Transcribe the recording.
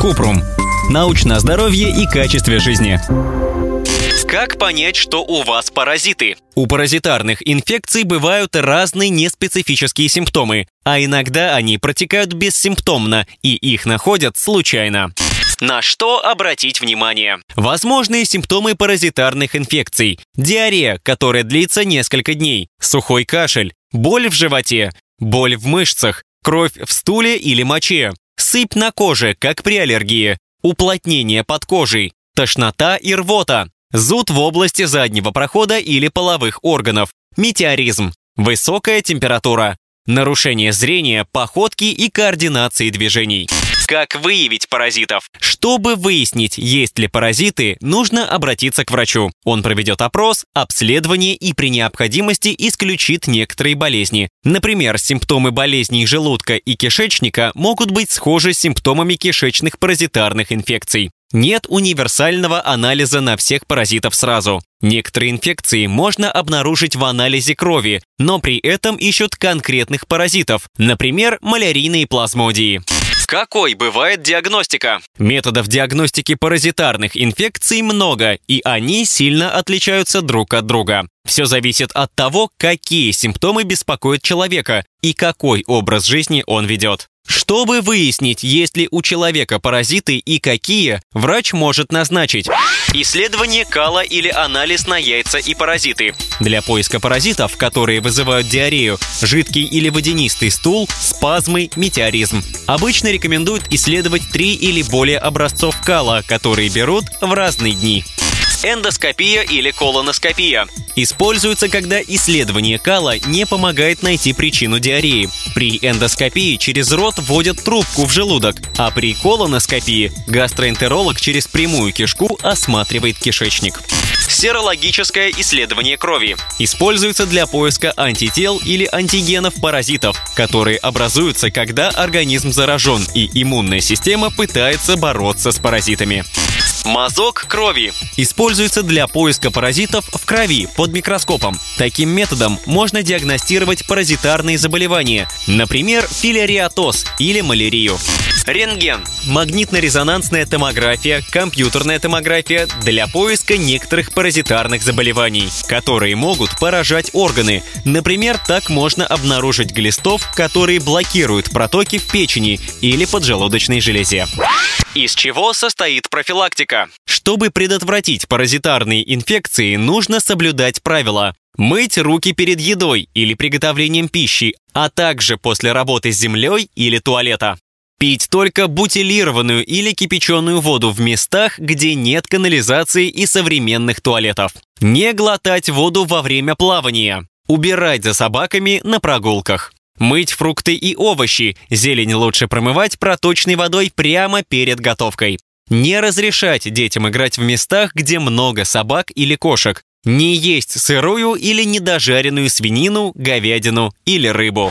Купрум. Научное здоровье и качестве жизни. Как понять, что у вас паразиты? У паразитарных инфекций бывают разные неспецифические симптомы, а иногда они протекают бессимптомно, и их находят случайно. На что обратить внимание? Возможные симптомы паразитарных инфекций. Диарея, которая длится несколько дней. Сухой кашель. Боль в животе. Боль в мышцах. Кровь в стуле или моче. Сыпь на коже, как при аллергии. Уплотнение под кожей. Тошнота и рвота. Зуд в области заднего прохода или половых органов. Метеоризм. Высокая температура. Нарушение зрения, походки и координации движений. Как выявить паразитов? Чтобы выяснить, есть ли паразиты, нужно обратиться к врачу. Он проведет опрос, обследование и при необходимости исключит некоторые болезни. Например, симптомы болезней желудка и кишечника могут быть схожи с симптомами кишечных паразитарных инфекций. Нет универсального анализа на всех паразитов сразу. Некоторые инфекции можно обнаружить в анализе крови, но при этом ищут конкретных паразитов, например, малярийные плазмодии. Какой бывает диагностика? Методов диагностики паразитарных инфекций много, и они сильно отличаются друг от друга. Все зависит от того, какие симптомы беспокоят человека и какой образ жизни он ведет. Чтобы выяснить, есть ли у человека паразиты и какие, врач может назначить Исследование кала или анализ на яйца и паразиты. Для поиска паразитов, которые вызывают диарею, жидкий или водянистый стул, спазмы, метеоризм. Обычно рекомендуют исследовать три или более образцов кала, которые берут в разные дни. Эндоскопия или колоноскопия. Используется, когда исследование кала не помогает найти причину диареи. При эндоскопии через рот вводят трубку в желудок, а при колоноскопии гастроэнтеролог через прямую кишку осматривает кишечник. Серологическое исследование крови. Используется для поиска антител или антигенов паразитов, которые образуются, когда организм заражен и иммунная система пытается бороться с паразитами. Мазок крови. Используется для поиска паразитов в крови под микроскопом. Таким методом можно диагностировать паразитарные заболевания, например, филариатоз или малярию. Рентген. Магнитно-резонансная томография, компьютерная томография для поиска некоторых паразитарных заболеваний, которые могут поражать органы. Например, так можно обнаружить глистов, которые блокируют протоки в печени или поджелудочной железе. Из чего состоит профилактика? Чтобы предотвратить паразитарные инфекции, нужно соблюдать правила. Мыть руки перед едой или приготовлением пищи, а также после работы с землей или туалета. Пить только бутилированную или кипяченую воду в местах, где нет канализации и современных туалетов. Не глотать воду во время плавания. Убирать за собаками на прогулках. Мыть фрукты и овощи. Зелень лучше промывать проточной водой прямо перед готовкой. Не разрешать детям играть в местах, где много собак или кошек. Не есть сырую или недожаренную свинину, говядину или рыбу.